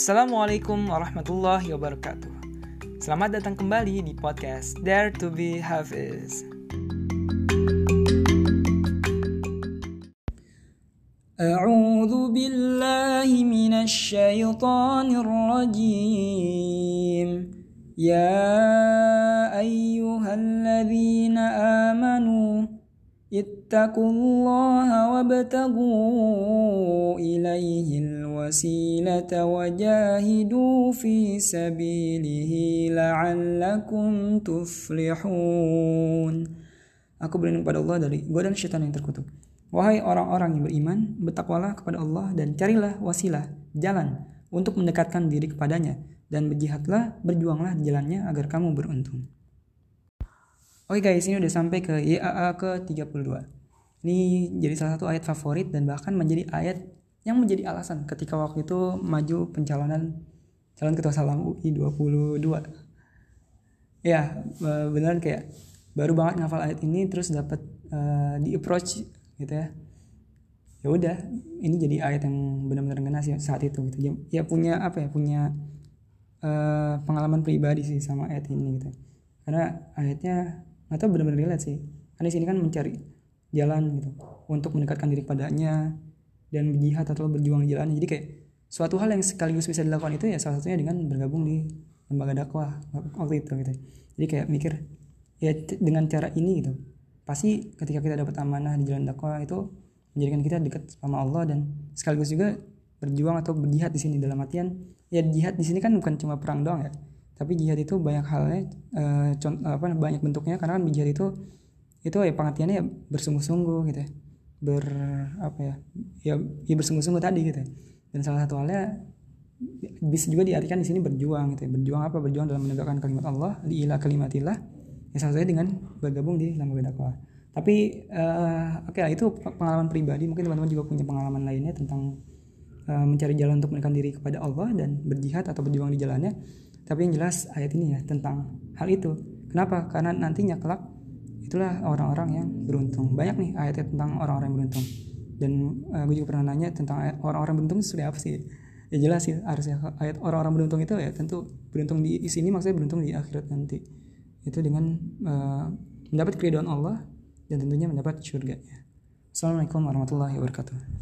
Assalamualaikum warahmatullahi wabarakatuh. Selamat datang kembali di podcast Dare to be Hafiz. أعوذ بالله من الشيطان الرجيم يا أيها الذين آمنوا اتقوا الله وابتغوا إليه الوسيلة وجاهدوا في سبيله لعلكم تفلحون Aku berlindung pada Allah dari godaan syaitan yang terkutuk. Wahai orang-orang yang beriman, bertakwalah kepada Allah dan carilah wasilah, jalan untuk mendekatkan diri kepadanya dan berjihadlah, berjuanglah di jalannya agar kamu beruntung. Oke guys, ini udah sampai ke YAA ke-32. Ini jadi salah satu ayat favorit dan bahkan menjadi ayat yang menjadi alasan ketika waktu itu maju pencalonan calon ketua salam UI 22. Ya, beneran kayak baru banget ngafal ayat ini terus dapat uh, di approach gitu ya ya udah ini jadi ayat yang benar-benar kena sih saat itu gitu ya punya apa ya punya uh, pengalaman pribadi sih sama ayat ini gitu karena ayatnya tahu benar-benar relate sih. Karena di sini kan mencari jalan gitu untuk mendekatkan diri padanya dan berjihad atau berjuang di jalannya. Jadi kayak suatu hal yang sekaligus bisa dilakukan itu ya salah satunya dengan bergabung di lembaga dakwah waktu itu gitu. Jadi kayak mikir ya dengan cara ini gitu pasti ketika kita dapat amanah di jalan dakwah itu menjadikan kita dekat sama Allah dan sekaligus juga berjuang atau berjihad di sini dalam artian ya jihad di sini kan bukan cuma perang doang ya tapi jihad itu banyak halnya uh, contoh, apa banyak bentuknya. Karena kan jihad itu itu ya pengertiannya ya bersungguh-sungguh gitu ya. Ber apa ya ya, ya bersungguh-sungguh tadi gitu ya. dan salah satu halnya bisa juga diartikan di sini berjuang gitu ya. berjuang apa? Berjuang dalam menegakkan kalimat Allah di ilah kalimatillah. Ya salah satunya dengan bergabung di lembaga dakwah. Tapi uh, oke okay itu pengalaman pribadi. Mungkin teman-teman juga punya pengalaman lainnya tentang uh, mencari jalan untuk menekan diri kepada Allah dan berjihad atau berjuang di jalannya tapi yang jelas ayat ini ya tentang hal itu. Kenapa? Karena nantinya kelak itulah orang-orang yang beruntung. Banyak nih ayat tentang orang-orang yang beruntung. Dan uh, gue juga pernah nanya tentang orang-orang beruntung itu apa sih? Ya jelas sih harusnya ayat orang-orang beruntung itu ya tentu beruntung di sini maksudnya beruntung di akhirat nanti. Itu dengan uh, mendapat keridhaan Allah dan tentunya mendapat surga. Assalamualaikum warahmatullahi wabarakatuh.